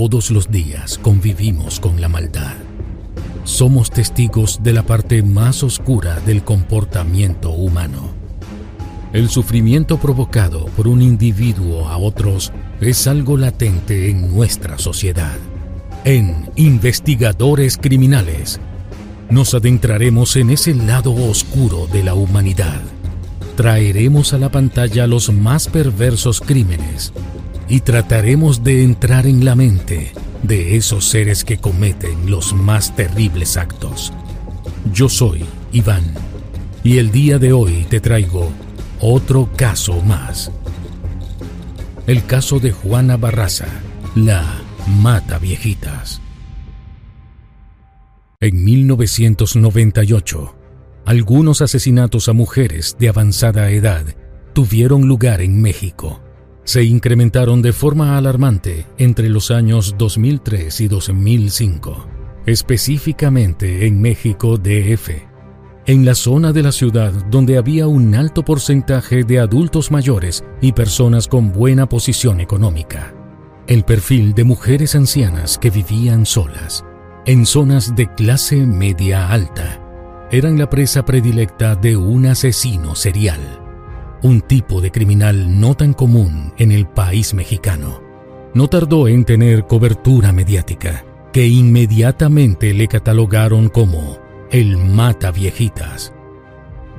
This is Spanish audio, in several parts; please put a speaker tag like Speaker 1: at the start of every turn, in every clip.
Speaker 1: Todos los días convivimos con la maldad. Somos testigos de la parte más oscura del comportamiento humano. El sufrimiento provocado por un individuo a otros es algo latente en nuestra sociedad. En Investigadores Criminales nos adentraremos en ese lado oscuro de la humanidad. Traeremos a la pantalla los más perversos crímenes y trataremos de entrar en la mente de esos seres que cometen los más terribles actos. Yo soy Iván y el día de hoy te traigo otro caso más. El caso de Juana Barraza, la Mata Viejitas. En 1998, algunos asesinatos a mujeres de avanzada edad tuvieron lugar en México se incrementaron de forma alarmante entre los años 2003 y 2005, específicamente en México DF, en la zona de la ciudad donde había un alto porcentaje de adultos mayores y personas con buena posición económica. El perfil de mujeres ancianas que vivían solas, en zonas de clase media alta, eran la presa predilecta de un asesino serial un tipo de criminal no tan común en el país mexicano. No tardó en tener cobertura mediática, que inmediatamente le catalogaron como el mata viejitas.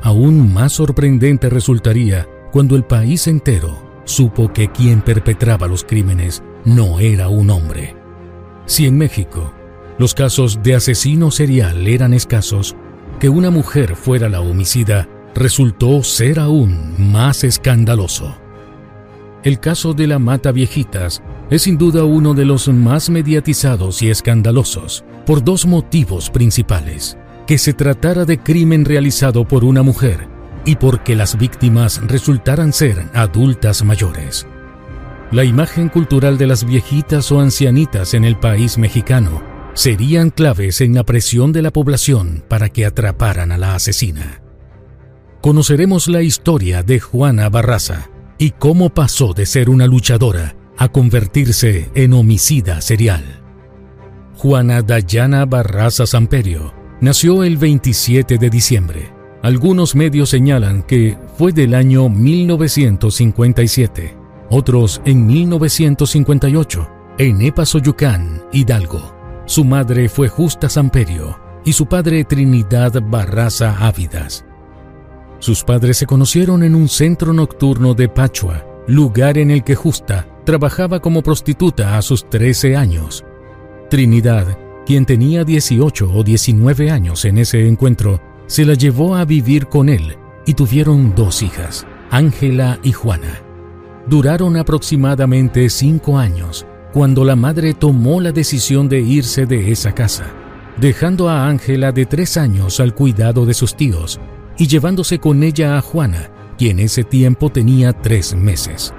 Speaker 1: Aún más sorprendente resultaría cuando el país entero supo que quien perpetraba los crímenes no era un hombre. Si en México los casos de asesino serial eran escasos, que una mujer fuera la homicida resultó ser aún más escandaloso. El caso de la Mata Viejitas es sin duda uno de los más mediatizados y escandalosos por dos motivos principales. Que se tratara de crimen realizado por una mujer y porque las víctimas resultaran ser adultas mayores. La imagen cultural de las viejitas o ancianitas en el país mexicano serían claves en la presión de la población para que atraparan a la asesina conoceremos la historia de Juana Barraza y cómo pasó de ser una luchadora a convertirse en homicida serial. Juana Dayana Barraza Samperio nació el 27 de diciembre. Algunos medios señalan que fue del año 1957, otros en 1958, en Epazoyucán, Hidalgo. Su madre fue Justa Samperio y su padre Trinidad Barraza Ávidas. Sus padres se conocieron en un centro nocturno de Pachua, lugar en el que Justa trabajaba como prostituta a sus 13 años. Trinidad, quien tenía 18 o 19 años en ese encuentro, se la llevó a vivir con él y tuvieron dos hijas, Ángela y Juana. Duraron aproximadamente cinco años cuando la madre tomó la decisión de irse de esa casa, dejando a Ángela de tres años al cuidado de sus tíos y llevándose con ella a Juana, quien ese tiempo tenía tres meses.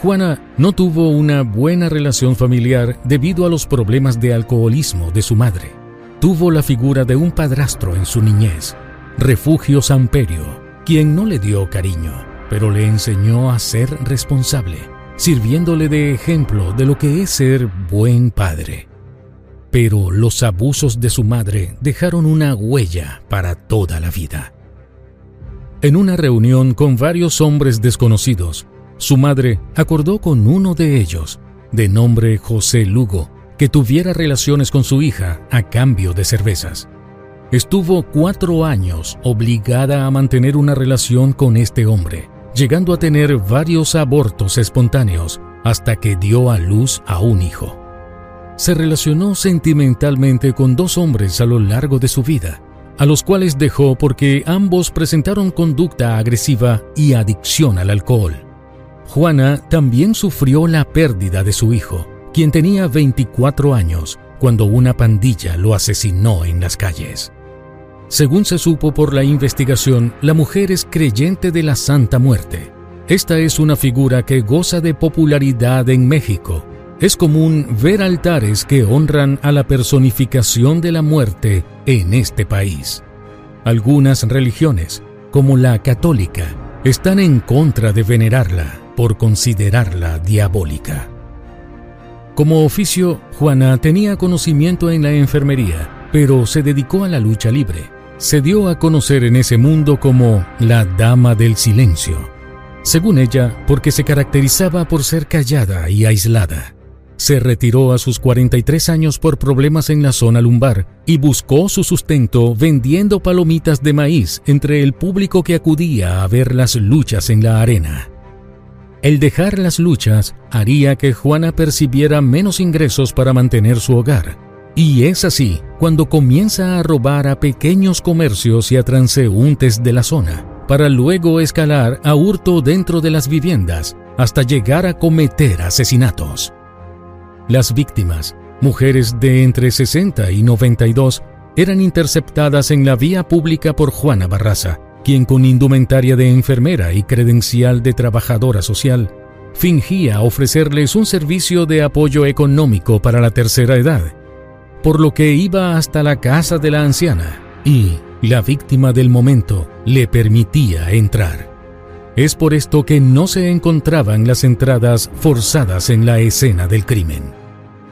Speaker 1: Juana no tuvo una buena relación familiar debido a los problemas de alcoholismo de su madre. Tuvo la figura de un padrastro en su niñez, Refugio Samperio, quien no le dio cariño, pero le enseñó a ser responsable, sirviéndole de ejemplo de lo que es ser buen padre. Pero los abusos de su madre dejaron una huella para toda la vida. En una reunión con varios hombres desconocidos, su madre acordó con uno de ellos, de nombre José Lugo, que tuviera relaciones con su hija a cambio de cervezas. Estuvo cuatro años obligada a mantener una relación con este hombre, llegando a tener varios abortos espontáneos hasta que dio a luz a un hijo. Se relacionó sentimentalmente con dos hombres a lo largo de su vida, a los cuales dejó porque ambos presentaron conducta agresiva y adicción al alcohol. Juana también sufrió la pérdida de su hijo, quien tenía 24 años cuando una pandilla lo asesinó en las calles. Según se supo por la investigación, la mujer es creyente de la Santa Muerte. Esta es una figura que goza de popularidad en México. Es común ver altares que honran a la personificación de la muerte en este país. Algunas religiones, como la católica, están en contra de venerarla por considerarla diabólica. Como oficio, Juana tenía conocimiento en la enfermería, pero se dedicó a la lucha libre. Se dio a conocer en ese mundo como la Dama del Silencio, según ella, porque se caracterizaba por ser callada y aislada. Se retiró a sus 43 años por problemas en la zona lumbar y buscó su sustento vendiendo palomitas de maíz entre el público que acudía a ver las luchas en la arena. El dejar las luchas haría que Juana percibiera menos ingresos para mantener su hogar. Y es así cuando comienza a robar a pequeños comercios y a transeúntes de la zona, para luego escalar a hurto dentro de las viviendas hasta llegar a cometer asesinatos. Las víctimas, mujeres de entre 60 y 92, eran interceptadas en la vía pública por Juana Barraza, quien con indumentaria de enfermera y credencial de trabajadora social, fingía ofrecerles un servicio de apoyo económico para la tercera edad, por lo que iba hasta la casa de la anciana y la víctima del momento le permitía entrar. Es por esto que no se encontraban las entradas forzadas en la escena del crimen.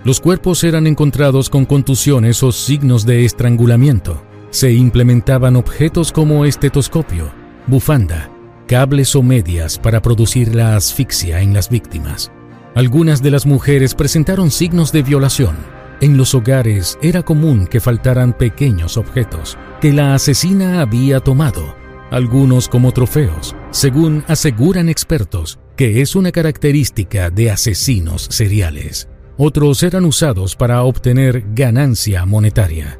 Speaker 1: Los cuerpos eran encontrados con contusiones o signos de estrangulamiento. Se implementaban objetos como estetoscopio, bufanda, cables o medias para producir la asfixia en las víctimas. Algunas de las mujeres presentaron signos de violación. En los hogares era común que faltaran pequeños objetos que la asesina había tomado, algunos como trofeos, según aseguran expertos, que es una característica de asesinos seriales otros eran usados para obtener ganancia monetaria.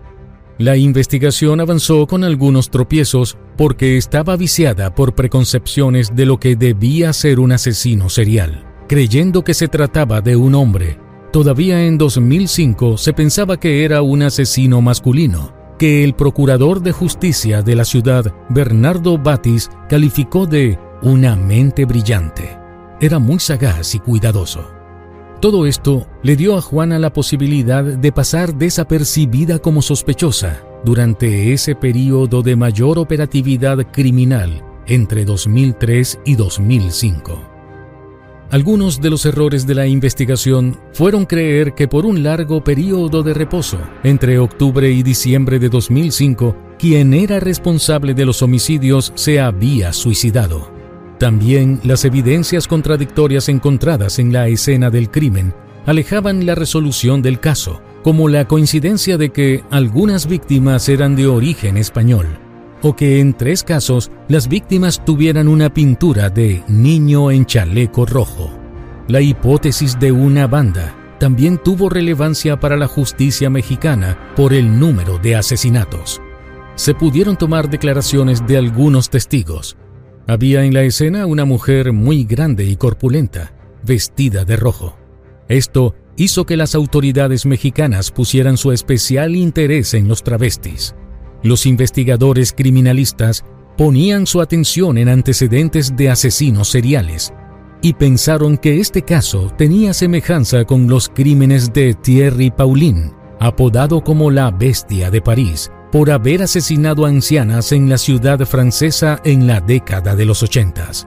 Speaker 1: La investigación avanzó con algunos tropiezos porque estaba viciada por preconcepciones de lo que debía ser un asesino serial, creyendo que se trataba de un hombre. Todavía en 2005 se pensaba que era un asesino masculino, que el procurador de justicia de la ciudad, Bernardo Batis, calificó de una mente brillante. Era muy sagaz y cuidadoso. Todo esto le dio a Juana la posibilidad de pasar desapercibida como sospechosa durante ese periodo de mayor operatividad criminal entre 2003 y 2005. Algunos de los errores de la investigación fueron creer que por un largo periodo de reposo, entre octubre y diciembre de 2005, quien era responsable de los homicidios se había suicidado. También las evidencias contradictorias encontradas en la escena del crimen alejaban la resolución del caso, como la coincidencia de que algunas víctimas eran de origen español, o que en tres casos las víctimas tuvieran una pintura de niño en chaleco rojo. La hipótesis de una banda también tuvo relevancia para la justicia mexicana por el número de asesinatos. Se pudieron tomar declaraciones de algunos testigos, había en la escena una mujer muy grande y corpulenta, vestida de rojo. Esto hizo que las autoridades mexicanas pusieran su especial interés en los travestis. Los investigadores criminalistas ponían su atención en antecedentes de asesinos seriales y pensaron que este caso tenía semejanza con los crímenes de Thierry Paulin, apodado como la Bestia de París, por haber asesinado a ancianas en la ciudad francesa en la década de los ochentas.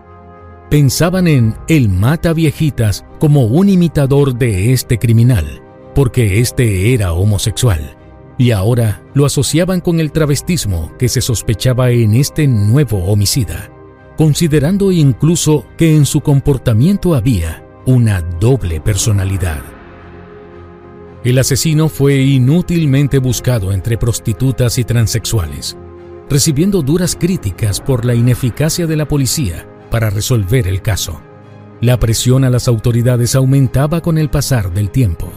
Speaker 1: Pensaban en el mata viejitas como un imitador de este criminal, porque este era homosexual, y ahora lo asociaban con el travestismo que se sospechaba en este nuevo homicida. considerando incluso que en su comportamiento había una doble personalidad. El asesino fue inútilmente buscado entre prostitutas y transexuales, recibiendo duras críticas por la ineficacia de la policía para resolver el caso. La presión a las autoridades aumentaba con el pasar del tiempo.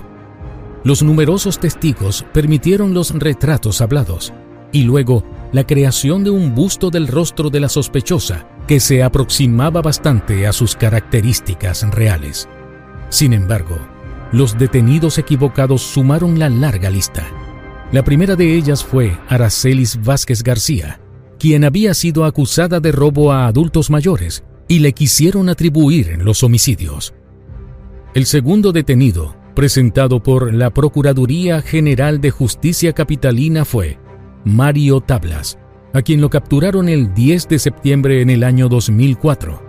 Speaker 1: Los numerosos testigos permitieron los retratos hablados y luego la creación de un busto del rostro de la sospechosa que se aproximaba bastante a sus características reales. Sin embargo, los detenidos equivocados sumaron la larga lista. La primera de ellas fue Aracelis Vázquez García, quien había sido acusada de robo a adultos mayores y le quisieron atribuir los homicidios. El segundo detenido, presentado por la Procuraduría General de Justicia Capitalina, fue Mario Tablas, a quien lo capturaron el 10 de septiembre en el año 2004.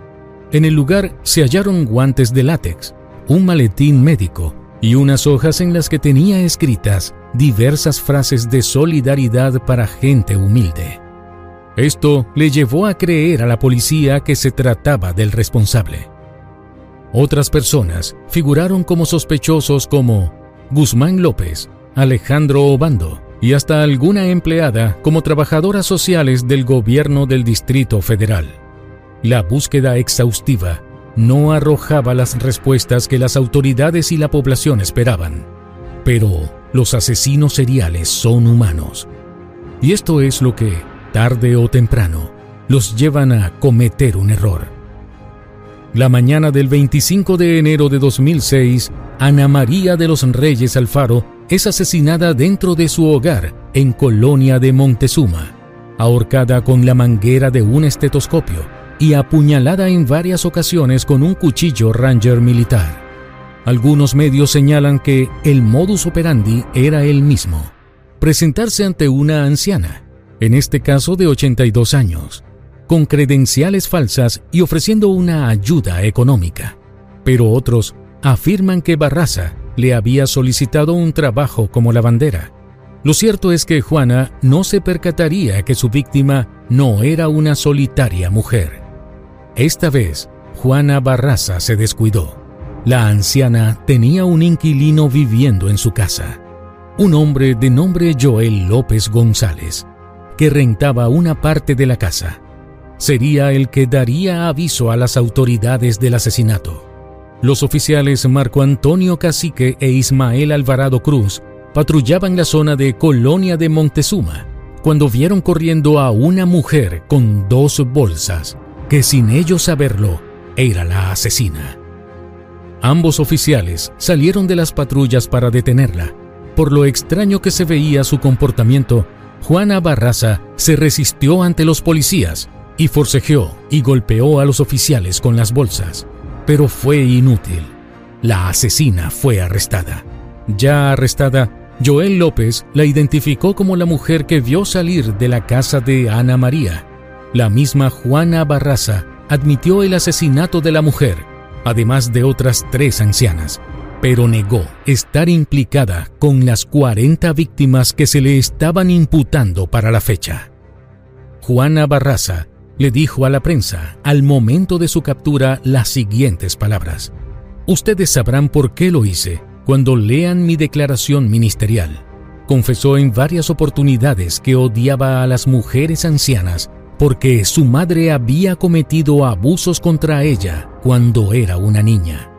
Speaker 1: En el lugar se hallaron guantes de látex, un maletín médico y unas hojas en las que tenía escritas diversas frases de solidaridad para gente humilde. Esto le llevó a creer a la policía que se trataba del responsable. Otras personas figuraron como sospechosos como Guzmán López, Alejandro Obando y hasta alguna empleada como trabajadoras sociales del gobierno del Distrito Federal. La búsqueda exhaustiva no arrojaba las respuestas que las autoridades y la población esperaban. Pero los asesinos seriales son humanos. Y esto es lo que tarde o temprano, los llevan a cometer un error. La mañana del 25 de enero de 2006, Ana María de los Reyes Alfaro es asesinada dentro de su hogar en Colonia de Montezuma, ahorcada con la manguera de un estetoscopio y apuñalada en varias ocasiones con un cuchillo ranger militar. Algunos medios señalan que el modus operandi era el mismo, presentarse ante una anciana, en este caso de 82 años, con credenciales falsas y ofreciendo una ayuda económica. Pero otros afirman que Barraza le había solicitado un trabajo como lavandera. Lo cierto es que Juana no se percataría que su víctima no era una solitaria mujer. Esta vez, Juana Barraza se descuidó. La anciana tenía un inquilino viviendo en su casa, un hombre de nombre Joel López González, que rentaba una parte de la casa. Sería el que daría aviso a las autoridades del asesinato. Los oficiales Marco Antonio Cacique e Ismael Alvarado Cruz patrullaban la zona de Colonia de Montezuma cuando vieron corriendo a una mujer con dos bolsas, que sin ellos saberlo era la asesina. Ambos oficiales salieron de las patrullas para detenerla. Por lo extraño que se veía su comportamiento, Juana Barraza se resistió ante los policías y forcejeó y golpeó a los oficiales con las bolsas, pero fue inútil. La asesina fue arrestada. Ya arrestada, Joel López la identificó como la mujer que vio salir de la casa de Ana María. La misma Juana Barraza admitió el asesinato de la mujer, además de otras tres ancianas, pero negó estar implicada con las 40 víctimas que se le estaban imputando para la fecha. Juana Barraza le dijo a la prensa al momento de su captura las siguientes palabras. Ustedes sabrán por qué lo hice cuando lean mi declaración ministerial. Confesó en varias oportunidades que odiaba a las mujeres ancianas porque su madre había cometido abusos contra ella cuando era una niña.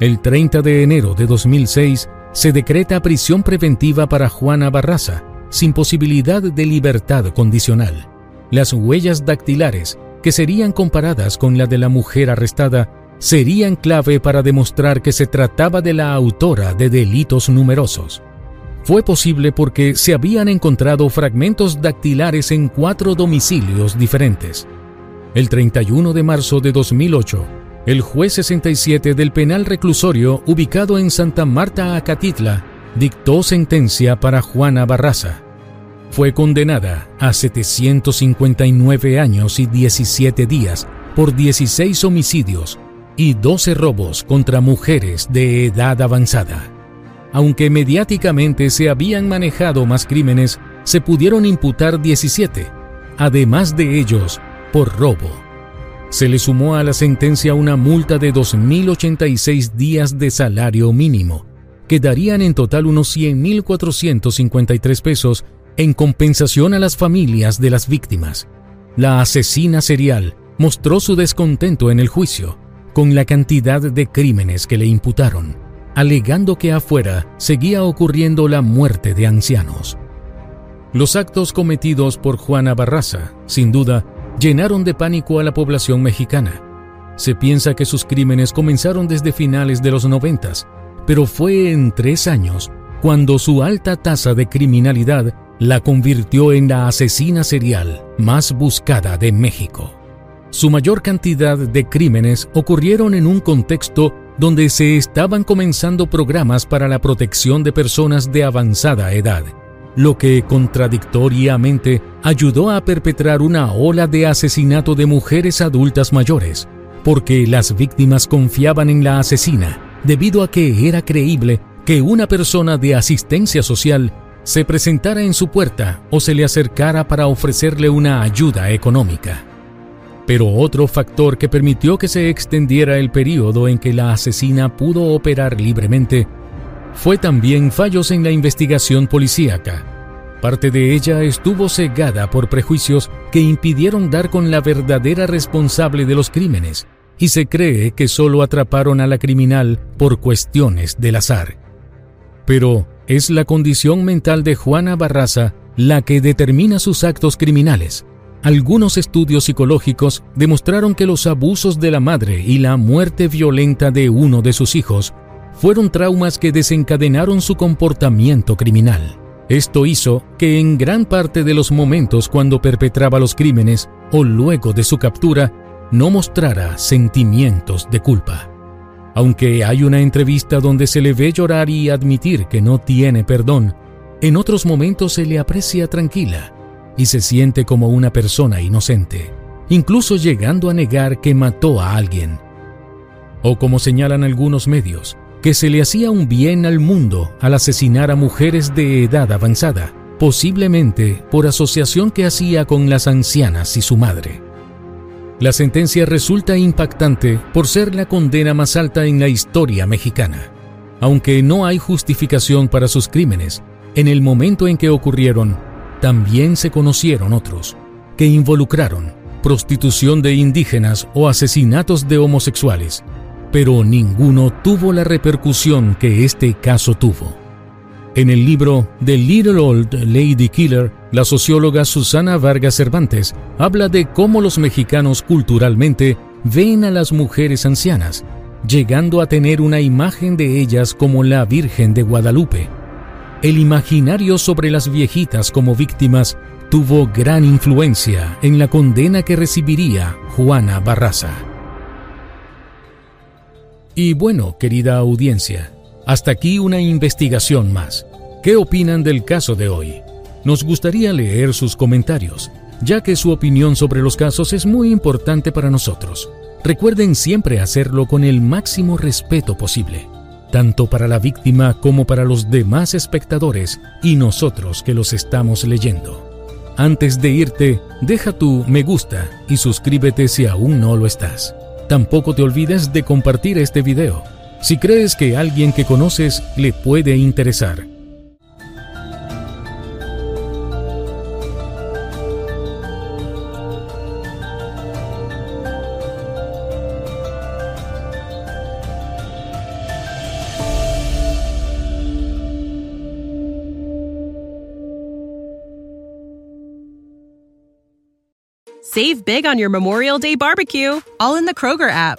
Speaker 1: El 30 de enero de 2006 se decreta prisión preventiva para Juana Barraza, sin posibilidad de libertad condicional. Las huellas dactilares, que serían comparadas con la de la mujer arrestada, serían clave para demostrar que se trataba de la autora de delitos numerosos. Fue posible porque se habían encontrado fragmentos dactilares en cuatro domicilios diferentes. El 31 de marzo de 2008, el juez 67 del penal reclusorio ubicado en Santa Marta, Acatitla, dictó sentencia para Juana Barraza. Fue condenada a 759 años y 17 días por 16 homicidios y 12 robos contra mujeres de edad avanzada. Aunque mediáticamente se habían manejado más crímenes, se pudieron imputar 17, además de ellos por robo, se le sumó a la sentencia una multa de 2.086 días de salario mínimo, que darían en total unos 100.453 pesos en compensación a las familias de las víctimas. La asesina serial mostró su descontento en el juicio con la cantidad de crímenes que le imputaron, alegando que afuera seguía ocurriendo la muerte de ancianos. Los actos cometidos por Juana Barraza, sin duda, llenaron de pánico a la población mexicana. Se piensa que sus crímenes comenzaron desde finales de los noventas, pero fue en tres años cuando su alta tasa de criminalidad la convirtió en la asesina serial más buscada de México. Su mayor cantidad de crímenes ocurrieron en un contexto donde se estaban comenzando programas para la protección de personas de avanzada edad lo que contradictoriamente ayudó a perpetrar una ola de asesinato de mujeres adultas mayores, porque las víctimas confiaban en la asesina debido a que era creíble que una persona de asistencia social se presentara en su puerta o se le acercara para ofrecerle una ayuda económica. Pero otro factor que permitió que se extendiera el periodo en que la asesina pudo operar libremente fue también fallos en la investigación policíaca. Parte de ella estuvo cegada por prejuicios que impidieron dar con la verdadera responsable de los crímenes, y se cree que solo atraparon a la criminal por cuestiones del azar. Pero es la condición mental de Juana Barraza la que determina sus actos criminales. Algunos estudios psicológicos demostraron que los abusos de la madre y la muerte violenta de uno de sus hijos fueron traumas que desencadenaron su comportamiento criminal. Esto hizo que en gran parte de los momentos cuando perpetraba los crímenes o luego de su captura, no mostrara sentimientos de culpa. Aunque hay una entrevista donde se le ve llorar y admitir que no tiene perdón, en otros momentos se le aprecia tranquila y se siente como una persona inocente, incluso llegando a negar que mató a alguien. O como señalan algunos medios, que se le hacía un bien al mundo al asesinar a mujeres de edad avanzada, posiblemente por asociación que hacía con las ancianas y su madre. La sentencia resulta impactante por ser la condena más alta en la historia mexicana. Aunque no hay justificación para sus crímenes, en el momento en que ocurrieron, también se conocieron otros, que involucraron prostitución de indígenas o asesinatos de homosexuales, pero ninguno tuvo la repercusión que este caso tuvo. En el libro The Little Old Lady Killer, la socióloga Susana Vargas Cervantes habla de cómo los mexicanos culturalmente ven a las mujeres ancianas, llegando a tener una imagen de ellas como la Virgen de Guadalupe. El imaginario sobre las viejitas como víctimas tuvo gran influencia en la condena que recibiría Juana Barraza. Y bueno, querida audiencia, hasta aquí una investigación más. ¿Qué opinan del caso de hoy? Nos gustaría leer sus comentarios, ya que su opinión sobre los casos es muy importante para nosotros. Recuerden siempre hacerlo con el máximo respeto posible, tanto para la víctima como para los demás espectadores y nosotros que los estamos leyendo. Antes de irte, deja tu me gusta y suscríbete si aún no lo estás. Tampoco te olvides de compartir este video si crees que alguien que conoces le puede interesar.
Speaker 2: Save big on your Memorial Day barbecue, all in the Kroger app.